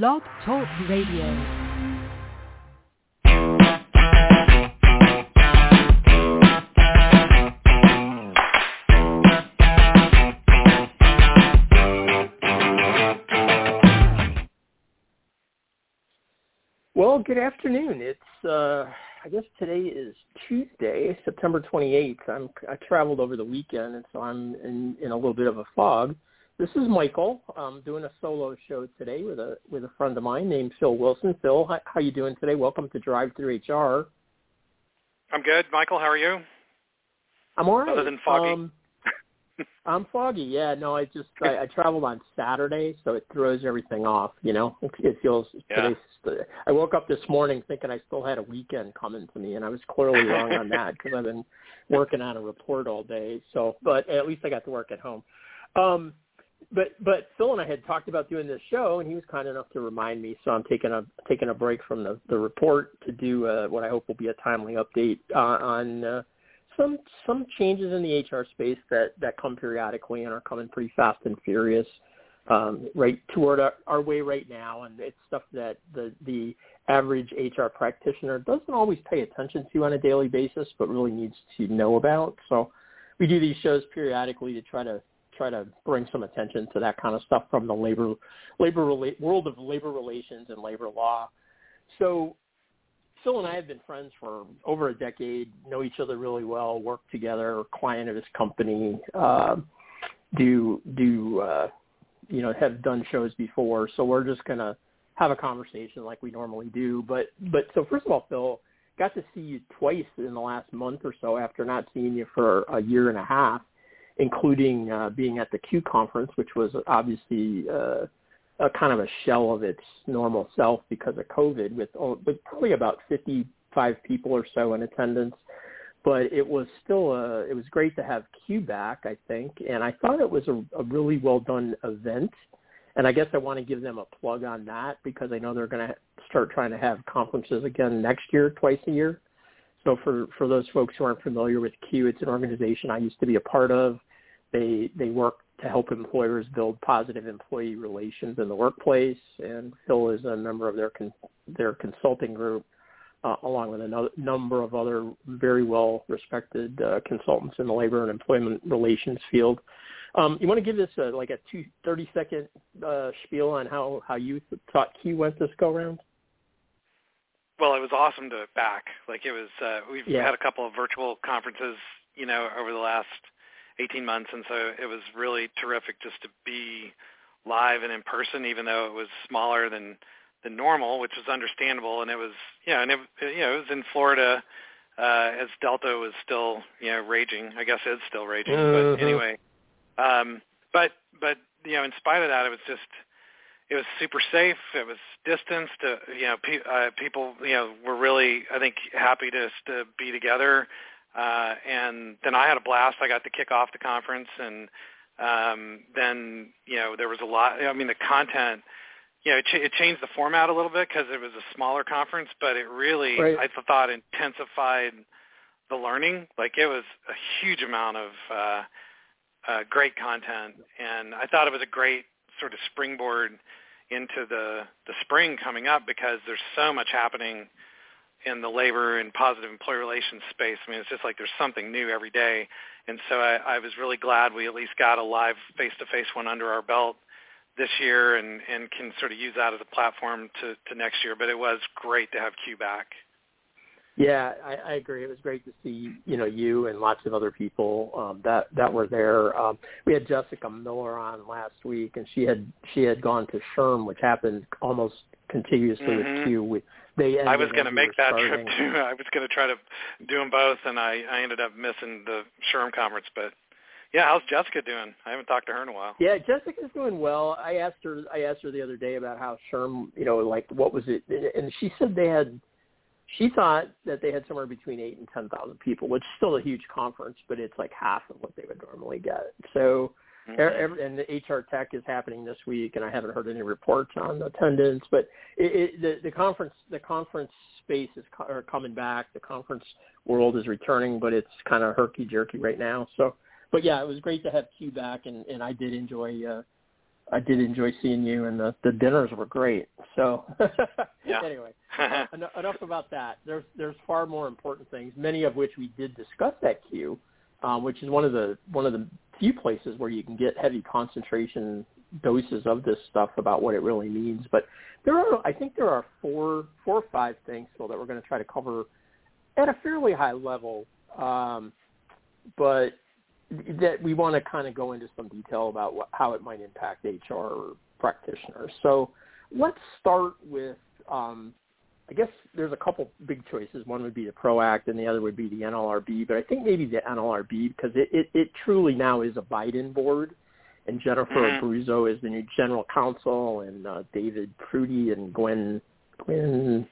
Blog Talk Radio. Well, good afternoon. It's uh I guess today is Tuesday, September 28th. I'm I traveled over the weekend and so I'm in in a little bit of a fog. This is Michael. I'm doing a solo show today with a with a friend of mine named Phil Wilson. Phil, how, how you doing today? Welcome to Drive Through HR. I'm good, Michael. How are you? I'm all right. Other than foggy. Um, I'm foggy. Yeah, no, I just I, I traveled on Saturday, so it throws everything off. You know, it, it feels. Yeah. I woke up this morning thinking I still had a weekend coming to me, and I was clearly wrong on that because I've been working on a report all day. So, but at least I got to work at home. Um, but but Phil and I had talked about doing this show, and he was kind enough to remind me. So I'm taking a taking a break from the the report to do uh, what I hope will be a timely update uh, on. Uh, some some changes in the HR space that that come periodically and are coming pretty fast and furious um, right toward our, our way right now, and it's stuff that the the average HR practitioner doesn't always pay attention to on a daily basis, but really needs to know about. So we do these shows periodically to try to try to bring some attention to that kind of stuff from the labor labor rela- world of labor relations and labor law. So Phil and I have been friends for over a decade, know each other really well, work together, client of his company, uh, do do uh, you know have done shows before. So we're just gonna have a conversation like we normally do. But but so first of all, Phil, got to see you twice in the last month or so after not seeing you for a year and a half, including uh, being at the CUE conference, which was obviously. Uh, a kind of a shell of its normal self because of COVID, with with probably about 55 people or so in attendance. But it was still a, it was great to have CUE back, I think, and I thought it was a, a really well done event. And I guess I want to give them a plug on that because I know they're going to start trying to have conferences again next year, twice a year. So for for those folks who aren't familiar with CUE, it's an organization I used to be a part of. They they work to help employers build positive employee relations in the workplace. And Phil is a member of their con- their consulting group, uh, along with a number of other very well respected uh, consultants in the labor and employment relations field. Um, you want to give this a, like a two, 30 second uh, spiel on how, how you thought CUE went this go round? Well, it was awesome to back. Like it was, uh, we've Yeah. had a couple of virtual conferences, you know, over the last 18 months, and so it was really terrific just to be live and in person, even though it was smaller than than normal, which was understandable. And it was, you know, and it, you know, it was in Florida uh, as Delta was still, you know, raging. I guess it's still raging, Mhm. but anyway. Um, but but you know, in spite of that, it was just it was super safe. It was distanced. Uh, you know, pe- uh, people you know were really I think happy to to be together. Uh, and then I had a blast. I got to kick off the conference, and um, then you know there was a lot. I mean, the content. You know, it, ch- it changed the format a little bit because it was a smaller conference, but it really, Right. I thought, intensified the learning. Like it was a huge amount of uh, uh, great content, and I thought it was a great sort of springboard into the the spring coming up because there's so much happening in the labor and positive employee relations space. I mean, it's just like there's something new every day, and so I, I was really glad we at least got a live face-to-face one under our belt this year, and and can sort of use that as a platform to to next year. But it was great to have CUE back. Yeah, I, I agree. It was great to see you know you and lots of other people um, that that were there. Um, we had Jessica Miller on last week, and she had she had gone to SHRM, which happened almost contiguously Mhm. with CUE. We, they I was going to make that starting. trip too. I was going to try to do them both, and I I ended up missing the SHRM conference. But yeah, how's Jessica doing? I haven't talked to her in a while. Yeah, Jessica's doing well. I asked her. I asked her the other day about how SHRM, you know, like what was it, and she said they had. She thought that they had somewhere between eight and ten thousand people, which is still a huge conference, but it's like half of what they would normally get. So, Mhm. ev- and the HR Tech is happening this week, and I haven't heard any reports on attendance. But it, it, the the conference the conference space is co- are coming back. The conference world is returning, but it's kind of herky jerky right now. So, but yeah, it was great to have CUE back, and and I did enjoy. Uh, I did enjoy seeing you, and the the dinners were great. So anyway, uh, enough about that. There's there's far more important things, many of which we did discuss at CUE, um, which is one of the one of the few places where you can get heavy concentration doses of this stuff about what it really means. But there are, I think, there are four four or five things so that we're going to try to cover at a fairly high level. Um, but that we want to kind of go into some detail about what, how it might impact HR practitioners. So let's start with, um, I guess there's a couple big choices. One would be the PRO Act and the other would be the NLRB, but I think maybe the NLRB because it, it, it truly now is a Biden board and Jennifer mm-hmm. Abruzzo is the new general counsel and uh, David Prouty and Gwen Gwen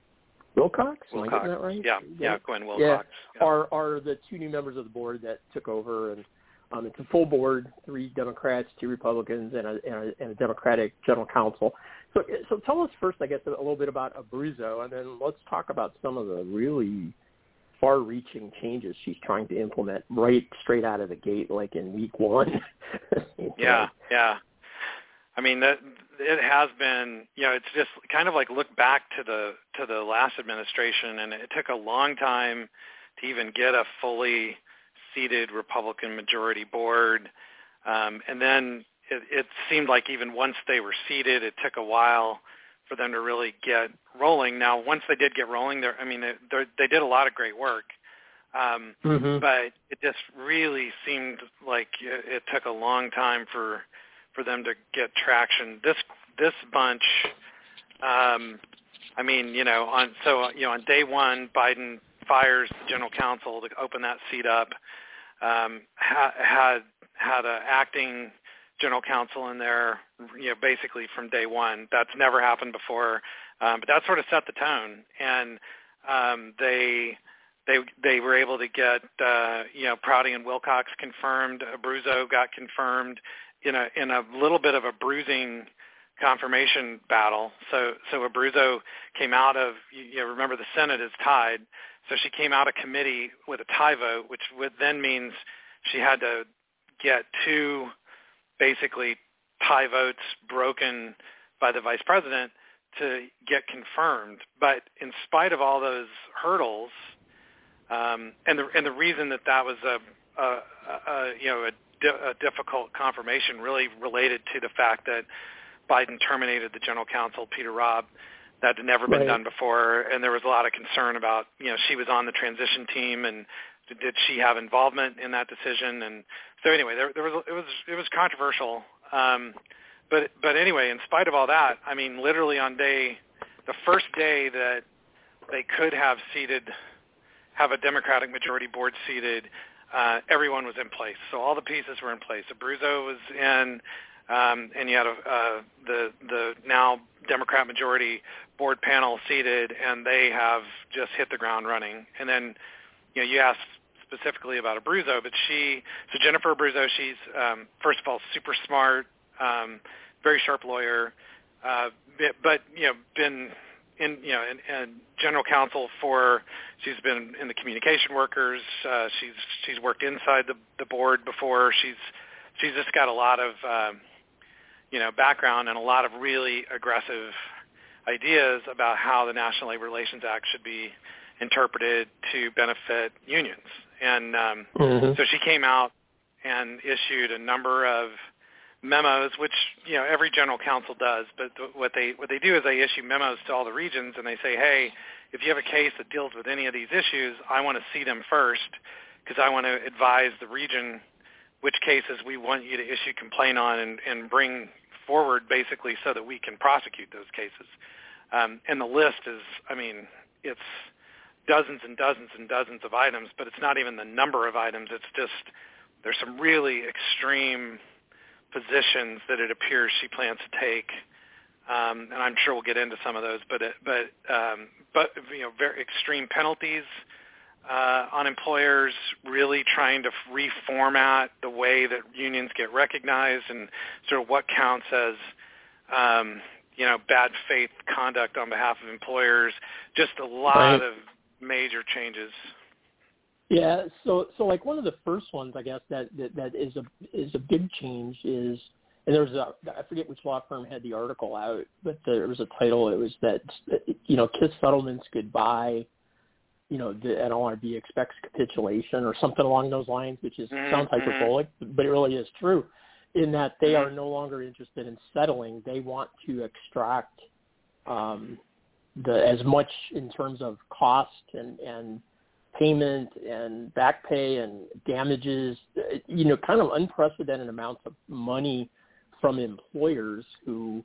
Wilcox. Wilcox. Am I getting that right? Yeah, yeah, Gwen Wilcox. Yeah. yeah. Are are the two new members of the board that took over and um, it's a full board, three Democrats, two Republicans, and a, and a, and a Democratic general counsel. So, so tell us first, I guess, a little bit about Abruzzo, and then let's talk about some of the really far-reaching changes she's trying to implement right straight out of the gate, like in week one. yeah, yeah. I mean, that it has been, you know, it's just kind of like look back to the to the last administration, and it took a long time to even get a fully seated Republican majority board. Um, and then it, it seemed like even once they were seated, it took a while for them to really get rolling. Now, once they did get rolling, I mean, they, they did a lot of great work. Um, mm-hmm. But it just really seemed like it, it took a long time for for them to get traction. This this bunch, um, I mean, you know, on so you know on day one, Biden fires the general counsel to open that seat up. Um, ha- had had an acting general counsel in there, you know, basically from day one. That's never happened before, um, but that sort of set the tone, and um, they they they were able to get uh, you know Prouty and Wilcox confirmed. Abruzzo got confirmed in a in a little bit of a bruising confirmation battle. So so Abruzzo came out of you know, remember the Senate is tied, so she came out of committee with a tie vote, which would then means she had to get two basically tie votes broken by the vice president to get confirmed. But in spite of all those hurdles, um, and the and the reason that that was a, a, a you know a, di- a difficult confirmation really related to the fact that Biden terminated the general counsel, Peter Robb. That had never been right. done before, and there was a lot of concern about, you know, she was on the transition team, and did she have involvement in that decision? And so anyway, there, there was it was it was controversial. Um, but but anyway, in spite of all that, I mean, literally on day, the first day that they could have seated, have a Democratic majority board seated, uh, everyone was in place. So all the pieces were in place. Abruzzo was in um, and you had a, uh, the the now Democrat majority board panel seated, and they have just hit the ground running. And then, you know, you asked specifically about Abruzzo, but she, so Jennifer Abruzzo, she's um, first of all super smart, um, very sharp lawyer, uh, but you know, been in you know, and, and general counsel for. She's been in the communication workers. Uh, she's she's worked inside the the board before. She's she's just got a lot of um, you know, background and a lot of really aggressive ideas about how the National Labor Relations Act should be interpreted to benefit unions. And um, mm-hmm. so she came out and issued a number of memos, which you know every general counsel does. But th- what they what they do is they issue memos to all the regions, and they say, hey, if you have a case that deals with any of these issues, I want to see them first because I want to advise the region which cases we want you to issue complaint on and, and bring forward basically so that we can prosecute those cases. Um, and the list is, I mean, it's dozens and dozens and dozens of items, but it's not even the number of items. It's just there's some really extreme positions that it appears she plans to take, um, and I'm sure we'll get into some of those. But it, but um, but you know, very extreme penalties uh, on employers really trying to reformat the way that unions get recognized and sort of what counts as um, you know bad faith conduct on behalf of employers. Just a lot right. of major changes. Yeah, so so like one of the first ones I guess that that, that is a is a big change is and there was a I forget which law firm had the article out, but there was a title. It was that you know kiss settlements goodbye. You know, the NLRB expects capitulation or something along those lines, which is mm-hmm. sounds hyperbolic, but it really is true. In that they mm-hmm. are no longer interested in settling; they want to extract um, the as much in terms of cost and and payment and back pay and damages, you know, kind of unprecedented amounts of money from employers who,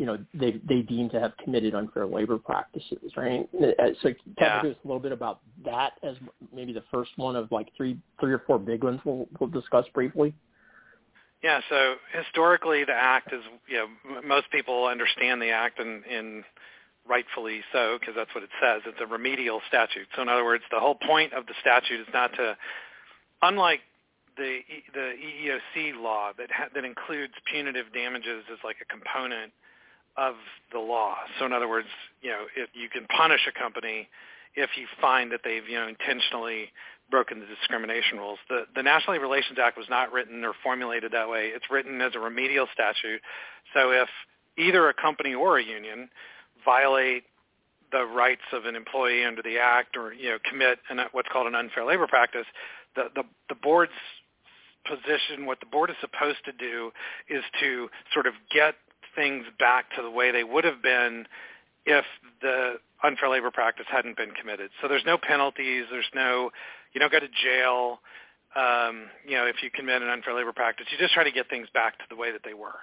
you know, they they deem to have committed unfair labor practices, right? Uh, so talk yeah. to us a little bit about that as maybe the first one of like three three or four big ones we'll, we'll discuss briefly. Yeah, so historically the act is, you know, most people understand the act in, in rightfully so, because that's what it says. It's a remedial statute. So in other words, the whole point of the statute is not to, unlike the the EEOC law that ha- that includes punitive damages as like a component of the law. So in other words, you know, if you can punish a company if you find that they've you know intentionally broken the discrimination rules. The the National Labor Relations Act was not written or formulated that way. It's written as a remedial statute. So if either a company or a union violate the rights of an employee under the act or you know commit an, what's called an unfair labor practice the, the the board's position what the board is supposed to do is to sort of get things back to the way they would have been if the unfair labor practice hadn't been committed so there's no penalties there's no you don't go to jail um, you know if you commit an unfair labor practice you just try to get things back to the way that they were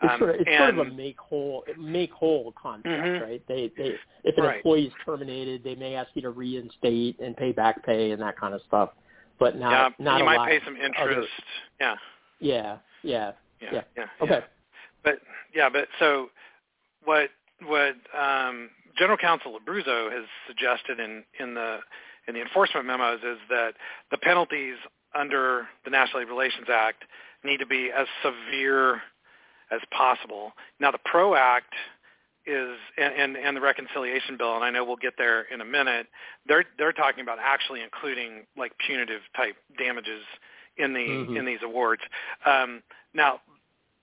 it's, um, sort, of, it's and, sort of a make whole make whole concept, mm-hmm. right? They they if an right. employee is terminated, they may ask you to reinstate and pay back pay and that kind of stuff. But not yeah, not you a might lot pay some interest. Other. Yeah. Yeah. Yeah. Yeah. yeah okay. But yeah, but so what what um, General Counsel Abruzzo has suggested in in the in the enforcement memos is that the penalties under the National Labor Relations Act need to be as severe as possible. Now the PRO Act is and, and, and the reconciliation bill, and I know we'll get there in a minute. They're they're talking about actually including like punitive type damages in the mm-hmm. in these awards. Um, now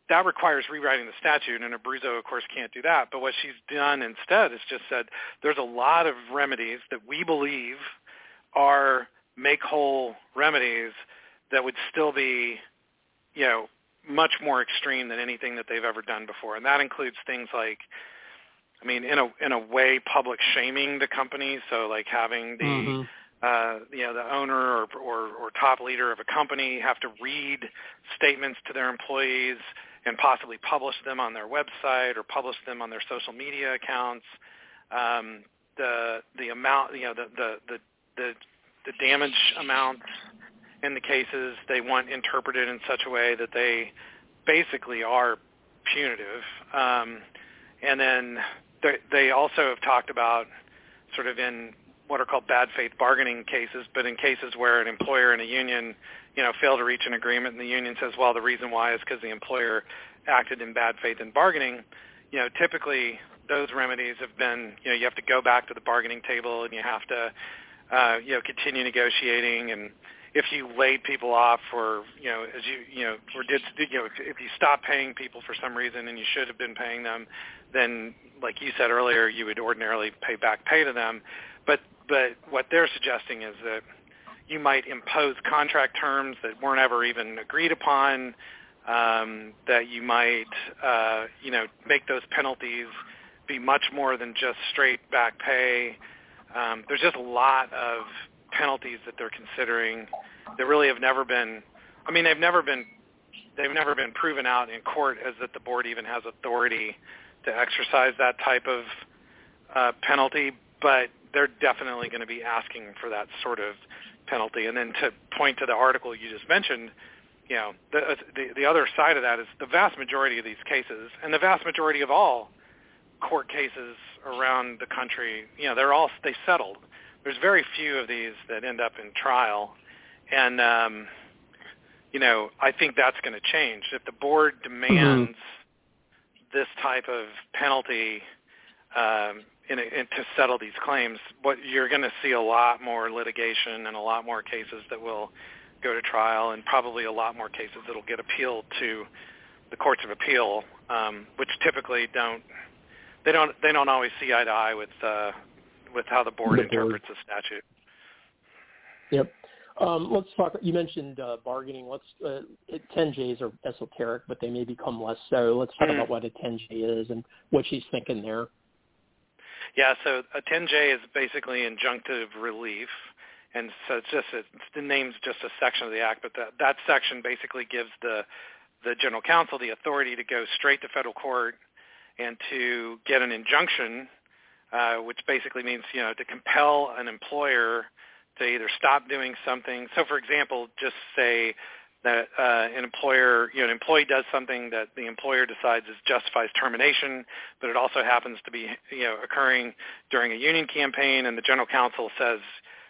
that requires rewriting the statute, and Abruzzo, of course, can't do that. But what she's done instead is just said there's a lot of remedies that we believe are make whole remedies that would still be, you know, much more extreme than anything that they've ever done before, and that includes things like, I mean, in a in a way, public shaming the company. So like having the mm-hmm. uh, you know the owner or, or or top leader of a company have to read statements to their employees and possibly publish them on their website or publish them on their social media accounts. Um, the the amount you know the the the the, the damage amounts in the cases they want interpreted in such a way that they basically are punitive. Um, and then they, they also have talked about sort of in what are called bad faith bargaining cases, but in cases where an employer and a union, you know, fail to reach an agreement and the union says, well, the reason why is because the employer acted in bad faith in bargaining, you know, typically those remedies have been, you know, you have to go back to the bargaining table and you have to, uh, you know, continue negotiating. And if you laid people off or you know as you you know or did you know if you stop paying people for some reason and you should have been paying them then like you said earlier you would ordinarily pay back pay to them but but what they're suggesting is that you might impose contract terms that weren't ever even agreed upon um, that you might uh, you know make those penalties be much more than just straight back pay. Um, there's just a lot of penalties that they're considering that really have never been I mean they've never been they've never been proven out in court as that the board even has authority to exercise that type of uh, penalty, but they're definitely going to be asking for that sort of penalty. And then to point to the article you just mentioned, you know, the, uh, the, the other side of that is the vast majority of these cases, and the vast majority of all court cases around the country, you know, they're all they settled there's very few of these that end up in trial, and um, you know I think that's going to change if the board demands mm-hmm. this type of penalty um, in, in, to settle these claims. What you're going to see a lot more litigation and a lot more cases that will go to trial, and probably a lot more cases that will get appealed to the courts of appeal, um, which typically don't they don't they don't always see eye to eye with uh, with how the board the interprets board. the statute. Yep. Um, let's talk. You mentioned uh, bargaining. Let's uh, 10Js are esoteric, but they may become less so. Let's talk mm. about what a 10J is and what she's thinking there. Yeah, so a 10J is basically injunctive relief, and so it's just it's, the name's just a section of the act, but that that section basically gives the the general counsel the authority to go straight to federal court and to get an injunction, uh, which basically means you know to compel an employer to either stop doing something. So, for example, just say that uh, an employer, you know, an employee does something that the employer decides is justifies termination, but it also happens to be, you know, occurring during a union campaign, and the general counsel says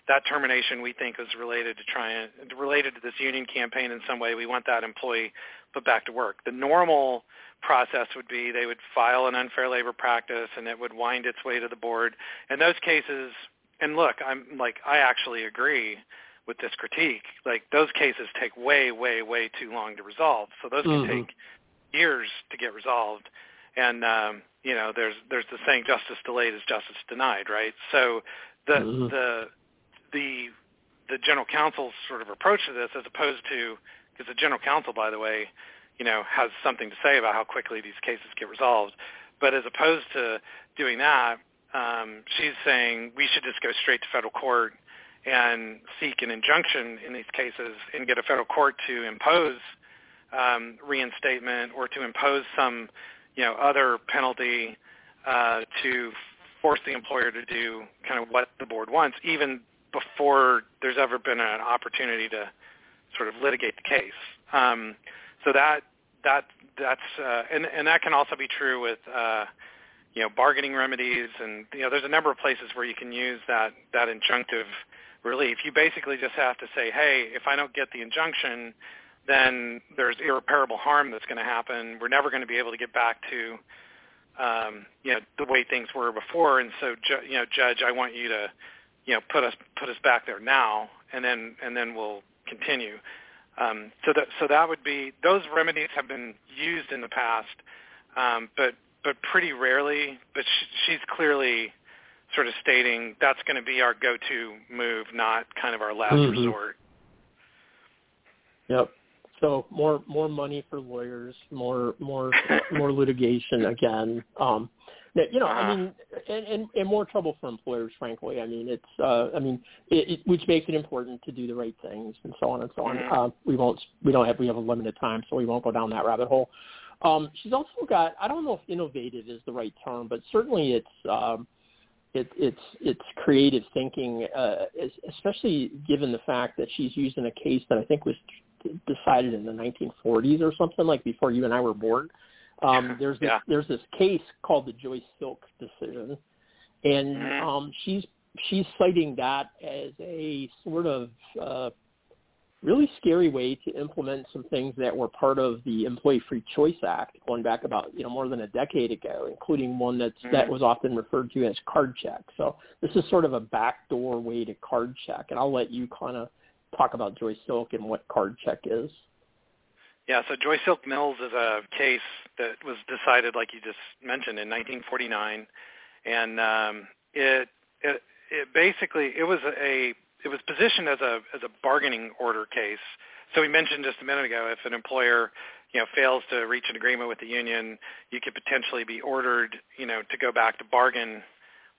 that termination we think is related to trying related to this union campaign in some way. We want that employee put back to work. The normal process would be they would file an unfair labor practice, and it would wind its way to the board. In those cases, and look, I'm like I actually agree with this critique. Like those cases take way, way, way too long to resolve. So those mm-hmm. can take years to get resolved. And um, you know, there's there's the saying justice delayed is justice denied, right? So the mm-hmm. the the the general counsel's sort of approach to this, as opposed to because the general counsel, by the way, you know, has something to say about how quickly these cases get resolved. But as opposed to doing that, um, she's saying we should just go straight to federal court and seek an injunction in these cases and get a federal court to impose um, reinstatement or to impose some, you know, other penalty uh, to force the employer to do kind of what the board wants, even before there's ever been an opportunity to sort of litigate the case. Um, so that that that's uh, and and that can also be true with uh, you know bargaining remedies and you know there's a number of places where you can use that that injunctive relief. You basically just have to say, hey, if I don't get the injunction, then there's irreparable harm that's going to happen. We're never going to be able to get back to um, you know the way things were before. And so, ju- you know, judge, I want you to you know put us put us back there now, and then and then we'll continue. Um, so that so that would be those remedies have been used in the past, um, but but pretty rarely. But sh- she's clearly sort of stating that's going to be our go-to move, not kind of our last mm-hmm. resort. Yep. So more more money for lawyers, more more more litigation again. Um, you know, I uh-huh. mean, and, and, and more trouble for employers, frankly. I mean, it's, uh, I mean, it, it, which makes it important to do the right things and so on and so on. Mm-hmm. Uh, we won't, we don't have, we have a limited time, so we won't go down that rabbit hole. Um, she's also got, I don't know if innovative is the right term, but certainly it's, um, it, it's it's creative thinking, uh, especially given the fact that she's using a case that I think was decided in the 1940s or something like before you and I were born. Um, there's this, yeah. there's this case called the Joy Silk decision, and mm-hmm. um, she's she's citing that as a sort of uh, really scary way to implement some things that were part of the Employee Free Choice Act going back about you know more than a decade ago, including one that's mm-hmm. that was often referred to as card check. So this is sort of a backdoor way to card check, and I'll let you kind of talk about Joy Silk and what card check is. Yeah, so Joy Silk Mills is a case that was decided, like you just mentioned, in 1949, and um, it, it it basically it was a it was positioned as a as a bargaining order case. So we mentioned just a minute ago, if an employer you know fails to reach an agreement with the union, you could potentially be ordered you know to go back to bargain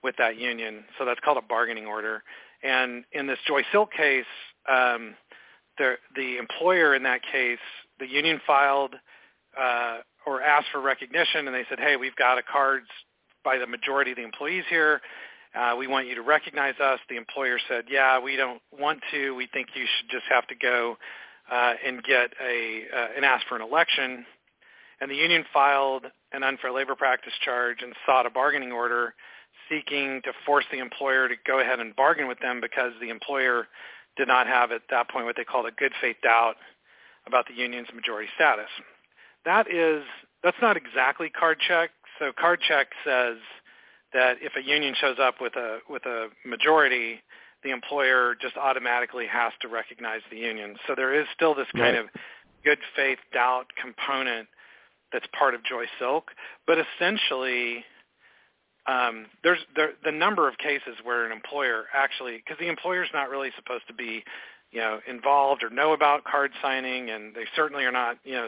with that union. So that's called a bargaining order. And in this Joy Silk case, um, the the employer in that case, the union filed uh, or asked for recognition, and they said, hey, we've got a cards by the majority of the employees here uh, we want you to recognize us. The employer said, yeah, we don't want to. We think you should just have to go uh, and get a uh, and ask for an election. And the union filed an unfair labor practice charge and sought a bargaining order seeking to force the employer to go ahead and bargain with them because the employer did not have at that point what they called a good faith doubt about the union's majority status. That is that's not exactly card check. So card check says that if a union shows up with a with a majority, the employer just automatically has to recognize the union. So there is still this kind right. of good faith doubt component that's part of Joy Silk, but essentially um, there's there, the number of cases where an employer actually, because the employer's not really supposed to be, you know, involved or know about card signing, and they certainly are not, you know,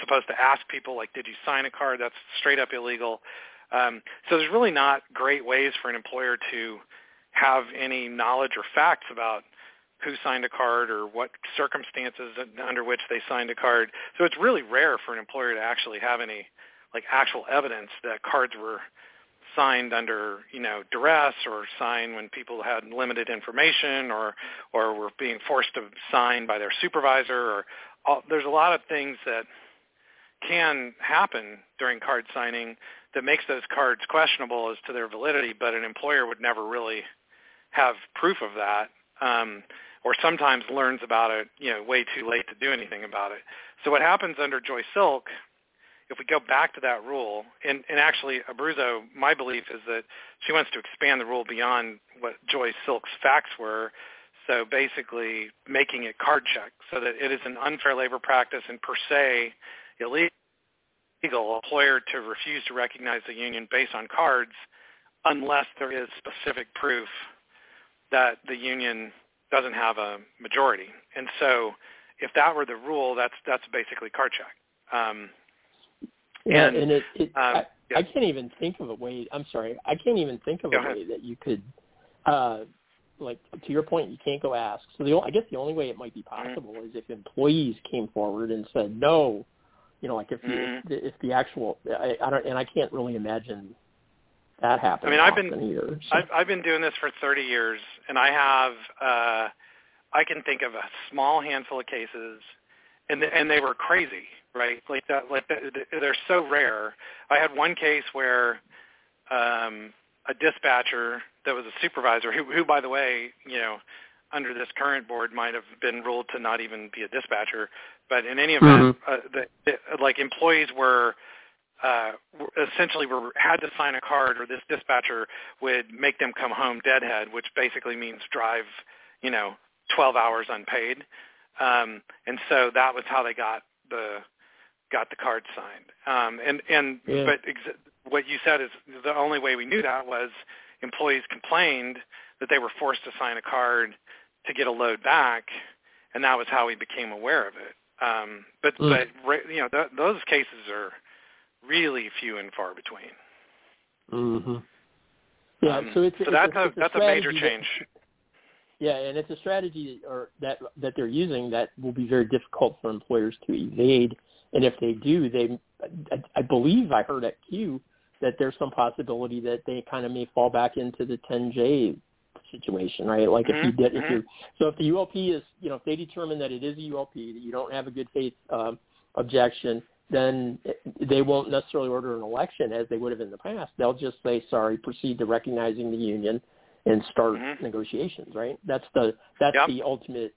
supposed to ask people like, did you sign a card? That's straight up illegal. Um, so there's really not great ways for an employer to have any knowledge or facts about who signed a card or what circumstances under which they signed a card. So it's really rare for an employer to actually have any like actual evidence that cards were signed under you know duress or signed when people had limited information or or were being forced to sign by their supervisor or all, there's a lot of things that can happen during card signing that makes those cards questionable as to their validity but an employer would never really have proof of that um, or sometimes learns about it you know way too late to do anything about it so what happens under joy silk if we go back to that rule, and, and actually Abruzzo, my belief is that she wants to expand the rule beyond what Joy Silk's facts were. So basically making it card check so that it is an unfair labor practice and per se illegal employer to refuse to recognize the union based on cards unless there is specific proof that the union doesn't have a majority. And so if that were the rule, that's that's basically card check. Um, yeah, and, and it, it um, I, yeah. I can't even think of a way. I'm sorry, I can't even think of a way that you could, uh, like to your point, you can't go ask. So the I guess the only way it might be mm-hmm. possible mm-hmm. is if employees came forward and said no. You know, like if mm-hmm. the if the actual I, I don't and I can't really imagine that happening. I mean, I've been either, so. I've, I've been doing this for 30 years, and I have uh, I can think of a small handful of cases, and and they were crazy right? Like that, like that, they're so rare. I had one case where um, a dispatcher that was a supervisor, who, who, by the way, you know, under this current board might have been ruled to not even be a dispatcher. But in any event, mm-hmm. uh, the, the, like employees were uh, essentially were had to sign a card, or this dispatcher would make them come home deadhead, which basically means drive, you know, 12 hours unpaid. Um, and so that was how they got the got the card signed. Um, and and yeah. but ex- what you said is the only way we knew that was employees complained that they were forced to sign a card to get a load back, and that was how we became aware of it. Um, but mm. but you know th- those cases are really few and far between. Mm-hmm. Yeah, um, so it's so it's that's a, a that's a major that, change. Yeah, and it's a strategy or that that they're using that will be very difficult for employers to evade and if they do, they, I, I believe I heard at CUE that there's some possibility that they kind of may fall back into the 10J situation, right? Like mm-hmm. if you did, if mm-hmm. you so if the ULP is, you know, if they determine that it is a ULP, that you don't have a good faith um, objection, then they won't necessarily order an election as they would have in the past. They'll just say, sorry, proceed to recognizing the union and start mm-hmm. negotiations, right? That's the that's yep. the ultimate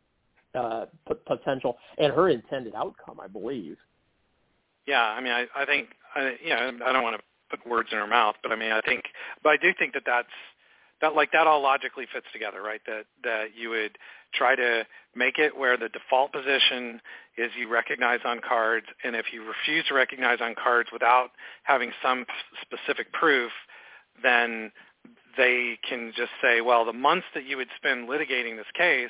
uh, p- potential and her intended outcome, I believe. Yeah, I mean, I, I think, I, you know, I don't want to put words in her mouth, but I mean, I think, but I do think that that's that like that all logically fits together, right? That that you would try to make it where the default position is you recognize on cards, and if you refuse to recognize on cards without having some specific proof, then they can just say, well, the months that you would spend litigating this case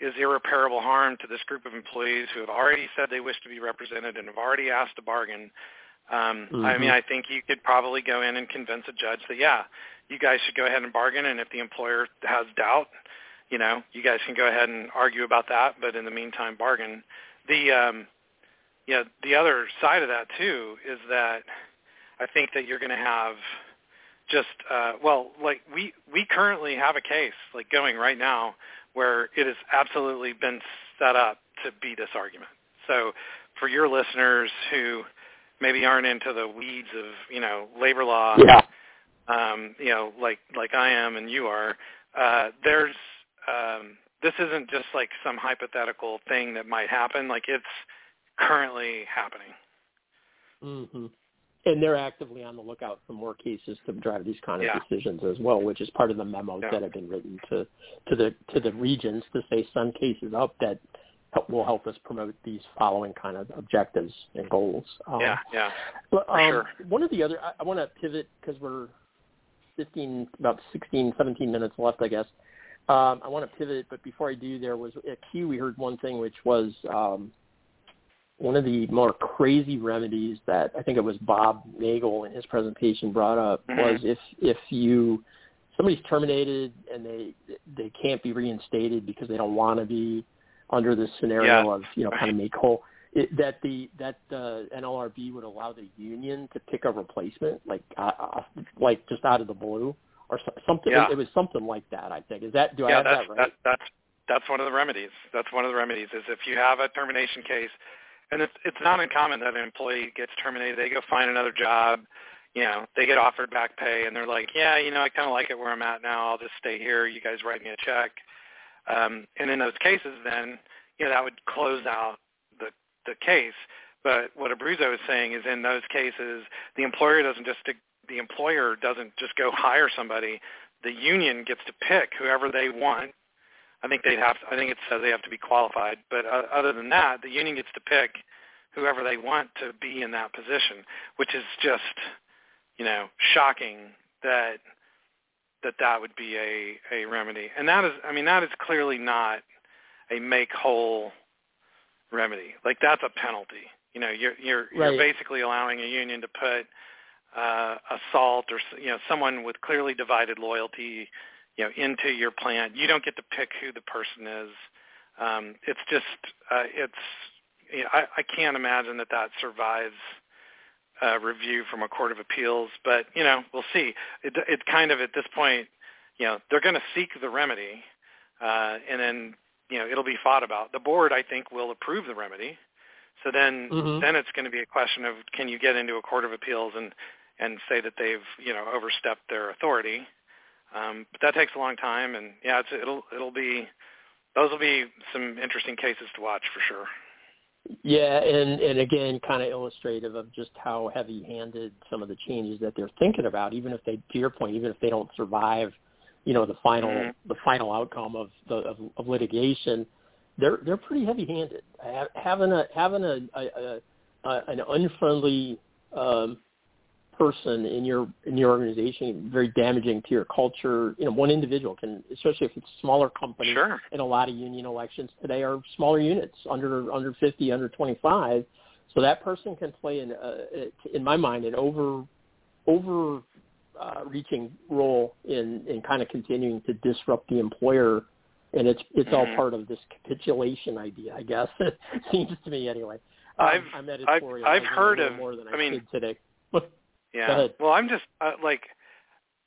is irreparable harm to this group of employees who have already said they wish to be represented and have already asked to bargain. Um, mm-hmm. I mean, I think you could probably go in and convince a judge that, yeah, you guys should go ahead and bargain, and if the employer has doubt, you know, you guys can go ahead and argue about that, but in the meantime, bargain. The, um, yeah, the other side of that too is that I think that you're going to have just, uh, well, like we we currently have a case like going right now where it has absolutely been set up to be this argument. So for your listeners who maybe aren't into the weeds of, you know, labor law, yeah. um, you know, like like I am and you are, uh, there's um, this isn't just like some hypothetical thing that might happen. Like it's currently happening. Mm-hmm and they're actively on the lookout for more cases to drive these kind of yeah. decisions as well, which is part of the memos yeah. that have been written to to the to the regions to say some cases up that will help us promote these following kind of objectives and goals. Um, yeah, yeah. But um, sure. one of the other, I, I want to pivot because we're 15, about 16, 17 minutes left, I guess. Um, I want to pivot, but before I do, there was at CUE we heard one thing, which was um, one of the more crazy remedies that I think it was Bob Nagel in his presentation brought up mm-hmm. was if if you somebody's terminated and they they can't be reinstated because they don't want to be under this scenario yeah. of you know kind of make whole it, that the that the NLRB would allow the union to pick a replacement like uh, uh like just out of the blue or something. Yeah. It was something like that. I think is that do yeah, I have that's, that right? That, that's that's one of the remedies. That's one of the remedies is if you have a termination case, and it's it's not uncommon that an employee gets terminated, they go find another job, you know, they get offered back pay, and they're like, yeah, you know, I kind of like it where I'm at now. I'll just stay here. You guys write me a check. Um, and in those cases, then you know that would close out the the case. But what Abruzzo is saying is in those cases, the employer doesn't just the employer doesn't just go hire somebody. The union gets to pick whoever they want. I think they'd have. To, I think it says they have to be qualified. But uh, other than that, the union gets to pick whoever they want to be in that position, which is just, you know, shocking that that that would be a a remedy. And that is, I mean, that is clearly not a make whole remedy. Like that's a penalty. You know, you're you're right. you're basically allowing a union to put uh, assault or you know someone with clearly divided loyalty, you know, into your plant. You don't get to pick who the person is. Um, it's just uh, it's you know, I, I can't imagine that that survives uh, review from a court of appeals. But you know, we'll see. It it kind of at this point, you know, they're going to seek the remedy, uh, and then you know it'll be fought about. The board, I think, will approve the remedy. So then, mm-hmm. then it's going to be a question of can you get into a court of appeals and and say that they've you know overstepped their authority. Um, but that takes a long time, and yeah, it's, it'll it'll be those will be some interesting cases to watch for sure. Yeah, and and again, kind of illustrative of just how heavy-handed some of the changes that they're thinking about, even if they, to your point, even if they don't survive, you know, the final mm-hmm. the final outcome of the of, of litigation, they're they're pretty heavy-handed. Having a having a, a, a, a an unfriendly um, person in your in your organization very damaging to your culture. You know, one individual can, especially if it's a smaller company. Sure. And a lot of union elections today are smaller units, under under 50, under 25. So that person can play in, uh, in my mind, an over over uh, reaching role in in kind of continuing to disrupt the employer. And it's it's mm-hmm. all part of this capitulation idea, I guess. it seems to me anyway. Um, I've I'm I've, I've heard of more than I, I mean, did today. Yeah. Well, I'm just uh, like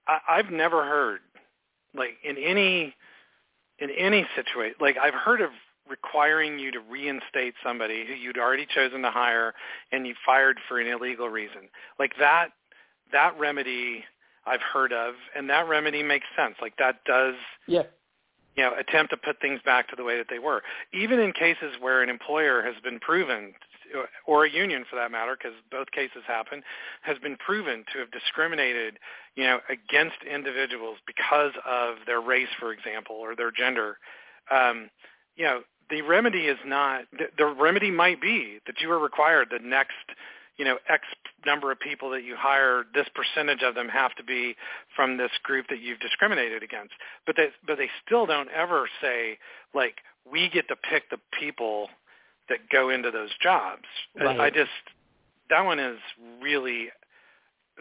I, I've never heard like in any in any situation like I've heard of requiring you to reinstate somebody who you'd already chosen to hire and you fired for an illegal reason. Like that that remedy I've heard of and that remedy makes sense. Like that does yeah. you know, attempt to put things back to the way that they were. Even in cases where an employer has been proven or a union for that matter, because both cases happen, has been proven to have discriminated, you know, against individuals because of their race, for example, or their gender. Um, you know, the remedy is not. The, the remedy might be that you are required the next, you know, X number of people that you hire, this percentage of them have to be from this group that you've discriminated against. But they, but they still don't ever say like we get to pick the people that go into those jobs. Right. I just that one is really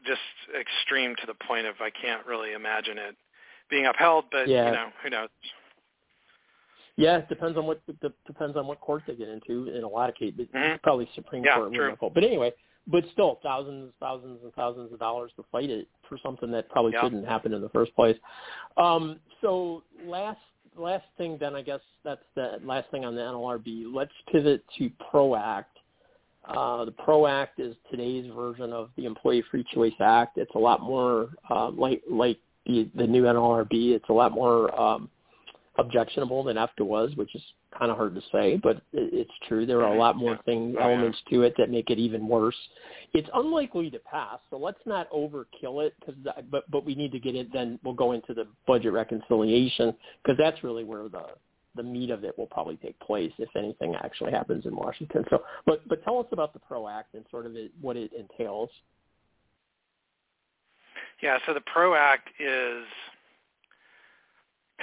just extreme to the point of I can't really imagine it being upheld. But yeah. you know, who knows? Yeah, it depends on what the, depends on what court they get into. In a lot of cases, mm-hmm. probably Supreme yeah, Court. True. But anyway, but still, thousands, thousands, and thousands of dollars to fight it for something that probably yeah. shouldn't happen in the first place. Um, so last last thing then I guess that's the last thing on the NLRB. Let's pivot to PRO-ACT. Uh, the PRO-ACT is today's version of the Employee Free Choice Act. It's a lot more uh, like like the, the new NLRB. It's a lot more um, objectionable than EFCA was, which is kind of hard to say, but it's true. There are a lot more things, oh, elements to it that make it even worse. It's unlikely to pass, so let's not overkill it. Cause, but but we need to get it. Then we'll go into the budget reconciliation because that's really where the the meat of it will probably take place if anything actually happens in Washington. So, but but tell us about the PRO Act and sort of it, what it entails. Yeah, so the PRO Act is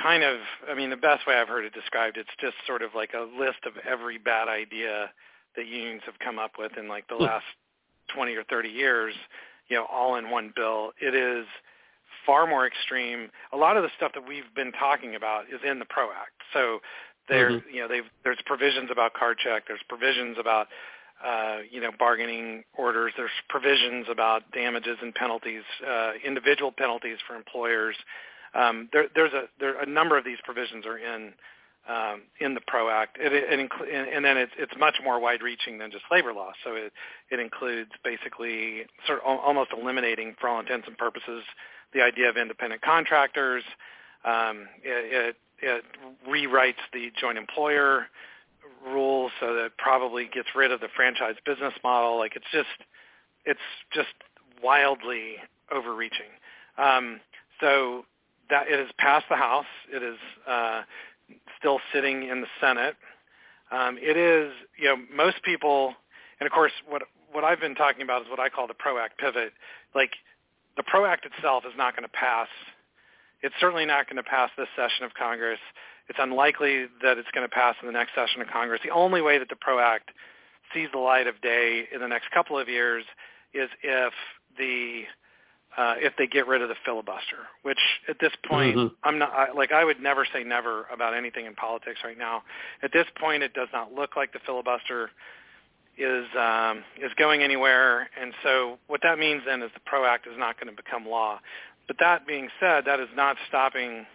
kind of, I mean, the best way I've heard it described, it's just sort of like a list of every bad idea that unions have come up with in like the hmm. last 20 or 30 years, you know, all in one bill. It is far more extreme. A lot of the stuff that we've been talking about is in the PRO Act. So there, mm-hmm. you know, there's provisions about card check. There's provisions about, uh, you know, bargaining orders. There's provisions about damages and penalties, uh, individual penalties for employers. Um, there, there's a there a number of these provisions are in um, in the PRO Act. It, it incl- and then it's, it's much more wide-reaching than just labor law. So it, it includes basically sort of almost eliminating, for all intents and purposes, the idea of independent contractors. Um, it, it, it rewrites the joint employer rules so that it probably gets rid of the franchise business model. Like it's just, it's just wildly overreaching. Um, so that it has passed the House. It is uh, still sitting in the Senate. Um, it is, you know, most people, and of course, what what I've been talking about is what I call the PRO Act pivot. Like the PRO Act itself is not going to pass. It's certainly not going to pass this session of Congress. It's unlikely that it's going to pass in the next session of Congress. The only way that the PRO Act sees the light of day in the next couple of years is if the uh, if they get rid of the filibuster, which at this point mm-hmm. I'm not I, like I would never say never about anything in politics right now. At this point, it does not look like the filibuster is um, is going anywhere, and so what that means then is the PRO Act is not going to become law. But that being said, that is not stopping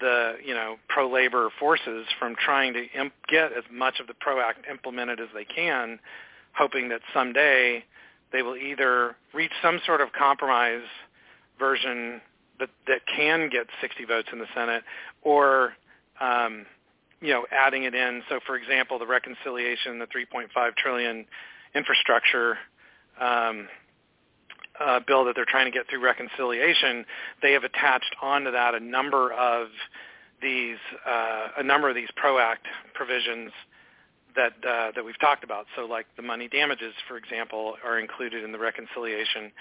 the you know pro labor forces from trying to imp- get as much of the PRO Act implemented as they can, hoping that someday they will either reach some sort of compromise version that that can get 60 votes in the Senate, or um, you know, adding it in. So, for example, the reconciliation, the 3.5 trillion infrastructure um, uh, bill that they're trying to get through reconciliation, they have attached onto that a number of these uh, a number of these PRO Act provisions that uh, that we've talked about. So, like the money damages, for example, are included in the reconciliation.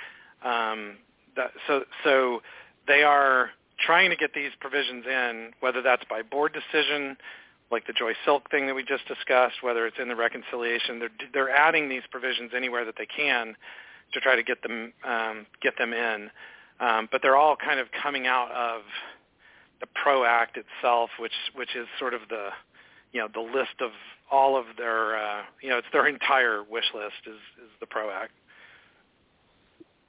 Um, that, so, so they are trying to get these provisions in, whether that's by board decision like the Joy Silk thing that we just discussed, whether it's in the reconciliation, they're they're adding these provisions anywhere that they can to try to get them um, get them in. Um, but they're all kind of coming out of the PRO Act itself, which which is sort of the you know the list of all of their uh, you know it's their entire wish list is is the PRO Act.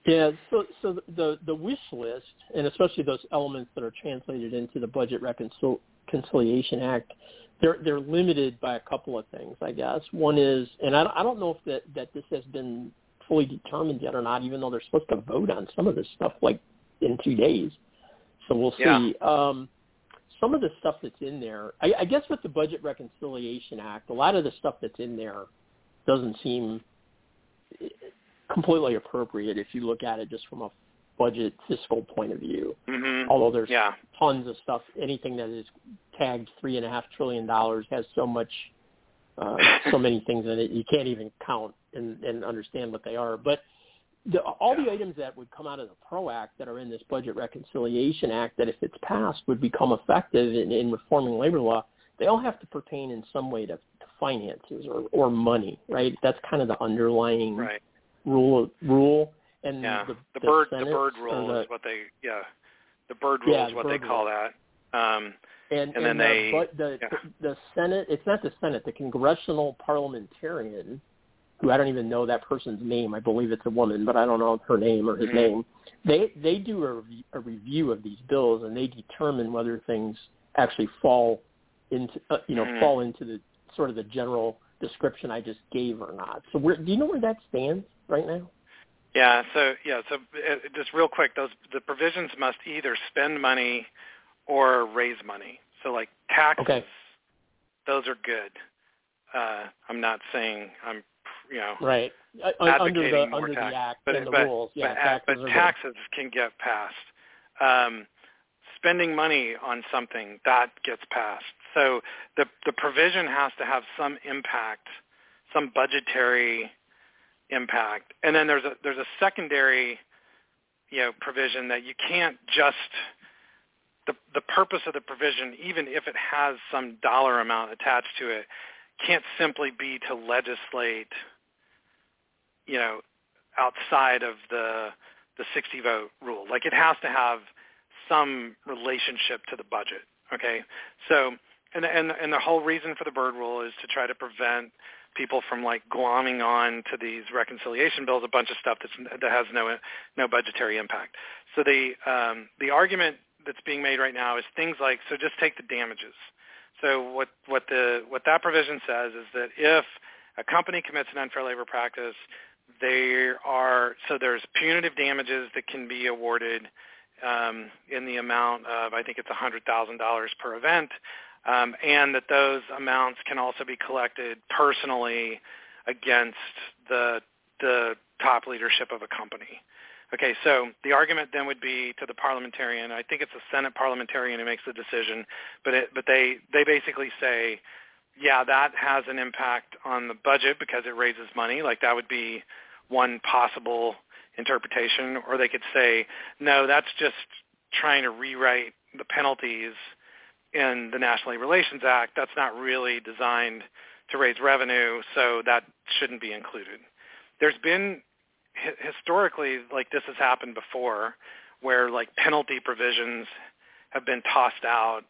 Yeah, so so the the wish list, and especially those elements that are translated into the Budget Reconciliation Act, they're they're limited by a couple of things, I guess. One is, and I, I don't know if that that this has been fully determined yet or not, even though they're supposed to vote on some of this stuff like in two days. So we'll see. Yeah. Um, some of the stuff that's in there, I, I guess with the Budget Reconciliation Act, a lot of the stuff that's in there doesn't seem completely appropriate if you look at it just from a budget fiscal point of view. Mm-hmm. Although there's yeah. tons of stuff, anything that is tagged three and a half trillion dollars has so much, uh, so many things in it you can't even count and, and understand what they are. But the, all yeah. the items that would come out of the PRO Act that are in this Budget Reconciliation Act that if it's passed would become effective in, in reforming labor law, they all have to pertain in some way to, to finances or, or money, right? That's kind of the underlying right. rule rule and yeah. the, the, the Byrd Senate, the Byrd rule the, is what they yeah the Byrd rule yeah, is what they call rule. that. Um, and, and, and then the, they but the, yeah. the the Senate it's not the Senate the congressional parliamentarian who I don't even know that person's name I believe it's a woman but I don't know her name or his mm-hmm. name they they do a, re- a review of these bills and they determine whether things actually fall into uh, you know mm-hmm. fall into the sort of the general description I just gave or not so where do you know where that stands right now yeah. So yeah. So uh, just real quick, those the provisions must either spend money or raise money. So like taxes, okay. those are good. Uh, I'm not saying I'm you know right advocating under the more under tax, the act but, and the but, rules. Yeah, but, taxes, but taxes can get passed. Um, spending money on something that gets passed. So the the provision has to have some impact, some budgetary impact, and then there's a there's a secondary, you know, provision that you can't just the the purpose of the provision, even if it has some dollar amount attached to it, can't simply be to legislate, you know, outside of the the 60 vote rule. Like it has to have some relationship to the budget. Okay, so and and and the whole reason for the Byrd rule is to try to prevent people from like glomming on to these reconciliation bills a bunch of stuff that's that has no no budgetary impact. So the um, the argument that's being made right now is things like so just take the damages. So what what the what that provision says is that if a company commits an unfair labor practice, there are so there's punitive damages that can be awarded um, in the amount of I think it's $100,000 per event, um, and that those amounts can also be collected personally against the the top leadership of a company. Okay, so the argument then would be to the parliamentarian. I think it's the Senate parliamentarian who makes the decision, but it, but they they basically say, yeah, that has an impact on the budget because it raises money. Like that would be one possible interpretation, or they could say, no, that's just trying to rewrite the penalties in the National Labor Relations Act. That's not really designed to raise revenue, so that shouldn't be included. There's been historically, like this has happened before, where like penalty provisions have been tossed out.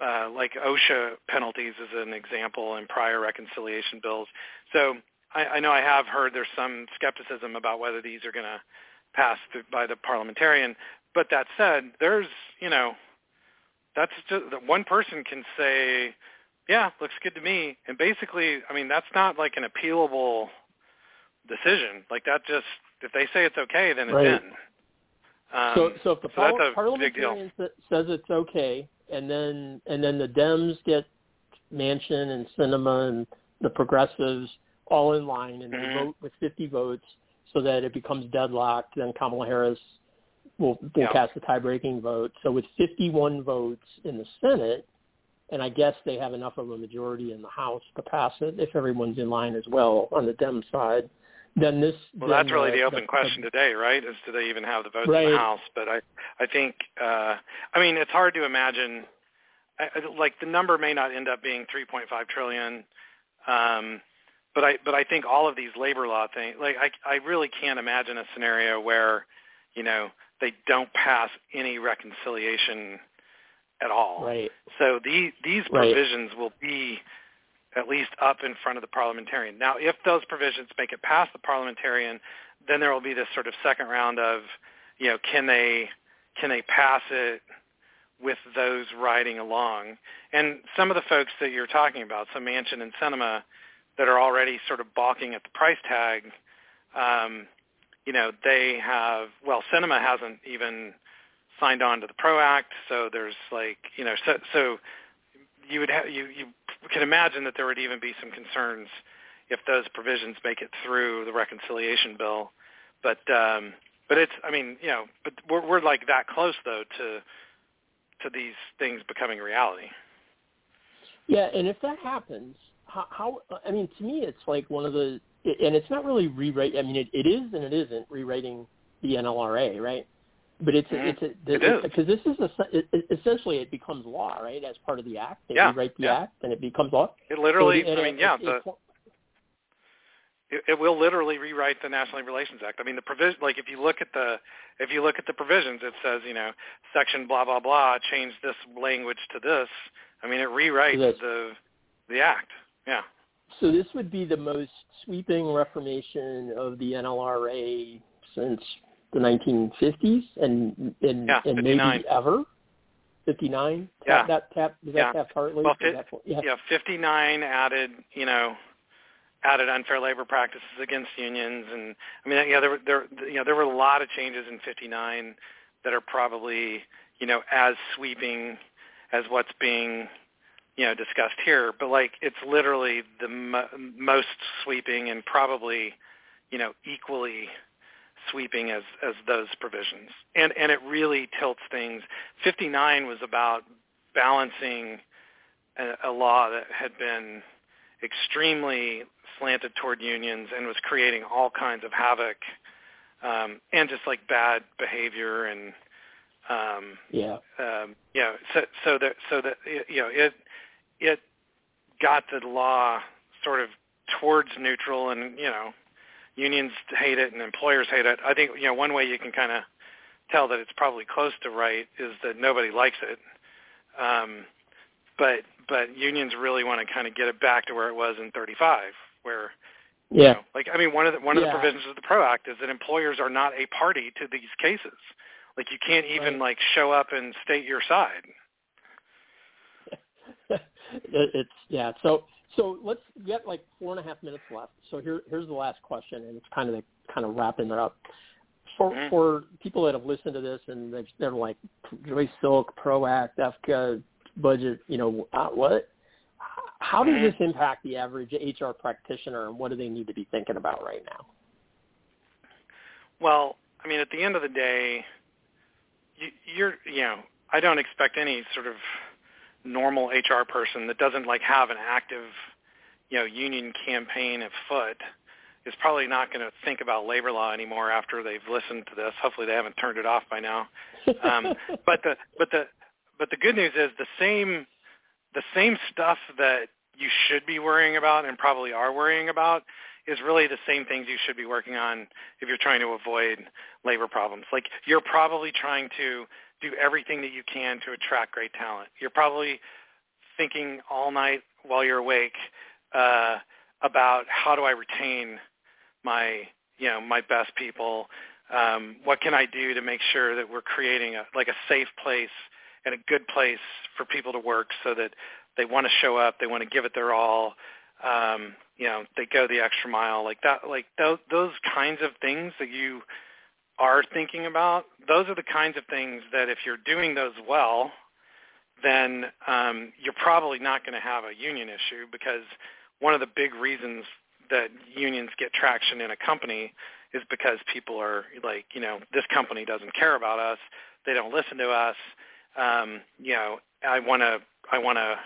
Uh, like OSHA penalties is an example in prior reconciliation bills. So I, I know I have heard there's some skepticism about whether these are going to pass through, by the parliamentarian. But that said, there's you know that's just that one person can say, yeah, looks good to me, and basically, I mean that's not like an appealable decision. Like that just if they say it's okay, then it's right. in. Um, so, so if the so par- parliamentarian says it's okay, and then and then the Dems get Manchin and Sinema and the progressives all in line, and mm-hmm. they vote with 50 votes, so that it becomes deadlocked. Then Kamala Harris will will yeah. cast a tie-breaking vote. So with 51 votes in the Senate, and I guess they have enough of a majority in the House to pass it if everyone's in line as well on the Dem side then this. Well, then, that's really uh, the open the, question the, today, right? Is do they even have the votes right. in the House? But I, I think, uh, I mean, it's hard to imagine. I, like the number may not end up being 3.5 trillion, um, but I, but I think all of these labor law things, like I, I really can't imagine a scenario where, you know, they don't pass any reconciliation at all. Right. So the, these right. provisions will be at least up in front of the parliamentarian. Now, if those provisions make it past the parliamentarian, then there will be this sort of second round of, you know, can they can they pass it with those riding along? And some of the folks that you're talking about, some Manchin and Sinema, that are already sort of balking at the price tag, um, you know, they have well, Sinema hasn't even signed on to the PRO Act, so there's like, you know, so so you would have you you can imagine that there would even be some concerns if those provisions make it through the reconciliation bill. But um, but it's I mean you know but we're we're like that close though to to these things becoming reality. Yeah, and if that happens, how, how I mean to me it's like one of the and it's not really rewrite. I mean it, it is and it isn't rewriting the NLRA, right? But it's mm-hmm. it's it because this is a, it, essentially it becomes law, right? As part of the act, they yeah, rewrite the yeah. act and it becomes law. It literally, so I mean, yeah, it, the, it, it will literally rewrite the National Labor Relations Act. I mean, the provision, like if you look at the if you look at the provisions, it says you know section blah blah blah, change this language to this. I mean, it rewrites the the act. Yeah. So this would be the most sweeping reformation of the NLRA since the 1950s and and, yeah, and maybe ever. 59. Yeah. That tap that yeah. tap partly? Well, fi- yeah. yeah, 59 added, you know, added unfair labor practices against unions, and I mean, yeah, there were there, you know, there were a lot of changes in 59 that are probably, you know, as sweeping as what's being, you know, discussed here. But like, it's literally the mo- most sweeping and probably, you know, equally sweeping as as those provisions. And and it really tilts things. 59 was about balancing a, a law that had been extremely slanted toward unions and was creating all kinds of havoc um, and just like bad behavior and um, yeah, um, you know, so so that so that you know it it got the law sort of towards neutral, and you know, unions hate it and employers hate it. I think you know one way you can kind of tell that it's probably close to right is that nobody likes it. Um, but but unions really want to kind of get it back to where it was in 35, where yeah, you know, like I mean one of the one yeah. of the provisions of the PRO Act is that employers are not a party to these cases. Like you can't even right. like show up and state your side. it's yeah. So so let's get like four and a half minutes left. So here here's the last question, and it's kind of kind of wrapping it up. For Mhm. for people that have listened to this and they've, they're like Joy Silk, PROACT, EFCA, budget, you know, uh, what? How does Mhm. this impact the average HR practitioner, and what do they need to be thinking about right now? Well, I mean, at the end of the day, you, you're, you know, I don't expect any sort of normal HR person that doesn't like have an active, you know, union campaign afoot is probably not going to think about labor law anymore after they've listened to this. Hopefully, they haven't turned it off by now. Um, but the but the but the good news is the same the same stuff that you should be worrying about and probably are worrying about is really the same things you should be working on if you're trying to avoid labor problems. Like you're probably trying to do everything that you can to attract great talent. You're probably thinking all night while you're awake uh, about how do I retain my you know my best people. Um, what can I do to make sure that we're creating a, like a safe place and a good place for people to work so that they want to show up, they want to give it their all, um, you know, they go the extra mile, like that, like those, those kinds of things that you are thinking about. Those are the kinds of things that if you're doing those well, then um, you're probably not going to have a union issue because one of the big reasons that unions get traction in a company is because people are like, you know, this company doesn't care about us. They don't listen to us. Um, you know, I want to, I want to,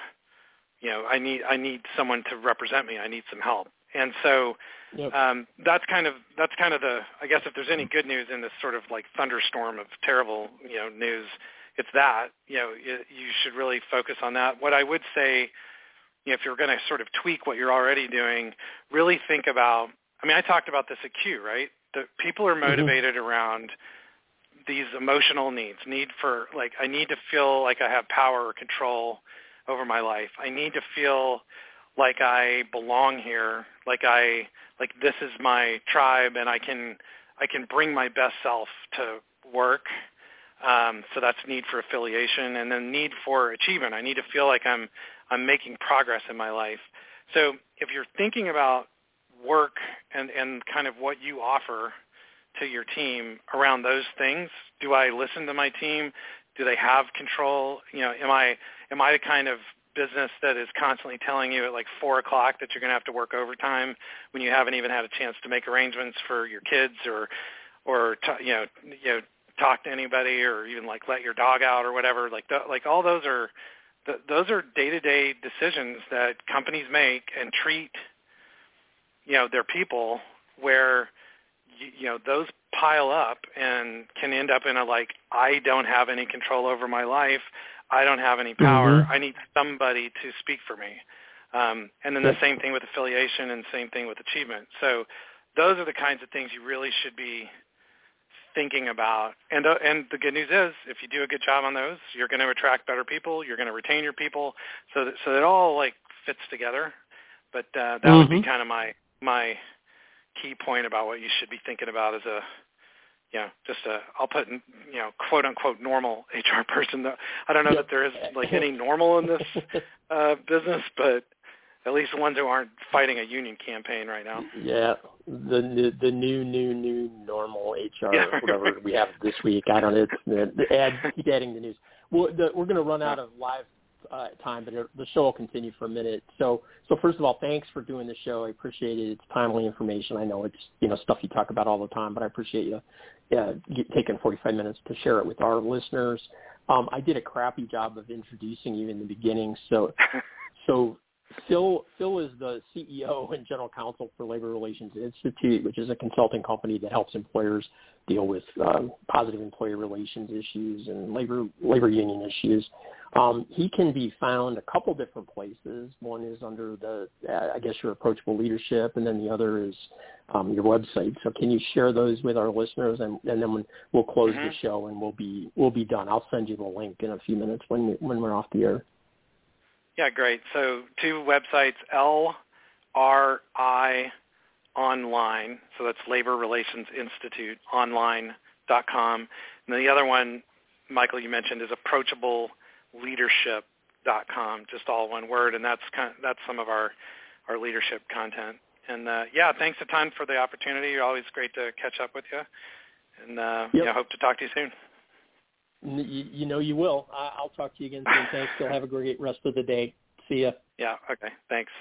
you know, I need, I need someone to represent me. I need some help. And so Yep. um, that's kind of that's kind of the I guess if there's any good news in this sort of like thunderstorm of terrible you know news, it's that you know you, you should really focus on that. What I would say, you know, if you're going to sort of tweak what you're already doing, really think about. I mean, I talked about this at CUE, right? The people are motivated around these emotional needs. Need for like I need to feel like I have power or control over my life. I need to feel like I belong here, like I like this is my tribe and I can I can bring my best self to work. Um, so that's need for affiliation and then need for achievement. I need to feel like I'm I'm making progress in my life. So if you're thinking about work and, and kind of what you offer to your team around those things, do I listen to my team? Do they have control? You know, am I am I the kind of business that is constantly telling you at like four o'clock that you're going to have to work overtime when you haven't even had a chance to make arrangements for your kids or or t- you know you know talk to anybody or even like let your dog out or whatever like th- like all those are th- those are day-to-day decisions that companies make and treat you know their people where you, you know those pile up and can end up in a like I don't have any control over my life I don't have any power. Mhm. I need somebody to speak for me. Um, and then the same thing with affiliation and same thing with achievement. So those are the kinds of things you really should be thinking about. And uh, and the good news is, if you do a good job on those, you're going to attract better people. You're going to retain your people. So that, so it all like fits together. But uh, that would be Mhm. kind of my my key point about what you should be thinking about as a you know, just a, I'll put, in, you know, quote unquote normal HR person. Though I don't know that there is like any normal in this uh, business, but at least the ones who aren't fighting a union campaign right now. Yeah, the the, the new new new normal HR Yeah. whatever we have this week. I don't know. It's add keep adding the news. Well, the, we're going to run out of live uh, time, but it, the show will continue for a minute. So so first of all, thanks for doing the show. I appreciate it. It's timely information. I know it's you know stuff you talk about all the time, but I appreciate you uh, get, taking 45 minutes to share it with our listeners. Um, I did a crappy job of introducing you in the beginning, so so Phil Phil is the CEO and general counsel for Labor Relations Institute, which is a consulting company that helps employers deal with uh, positive employee relations issues and labor labor union issues. Um, he can be found a couple different places. One is under the, uh, I guess, your approachable leadership, and then the other is um, your website. So, can you share those with our listeners, and, and then we'll close mm-hmm. the show and we'll be we'll be done. I'll send you the link in a few minutes when when we're off the air. Yeah, great. So two websites, LRI online, so that's Labor Relations Institute online.com. And the other one, Michael, you mentioned is approachableLeadership.com, just all one word, and that's kind of, that's some of our our leadership content. And uh, yeah, thanks a ton for the opportunity. Always great to catch up with you, and uh, yep. yeah, hope to talk to you soon. You, you know you will. I'll talk to you again soon. Thanks. Still have a great rest of the day. See ya. Yeah. Okay. Thanks.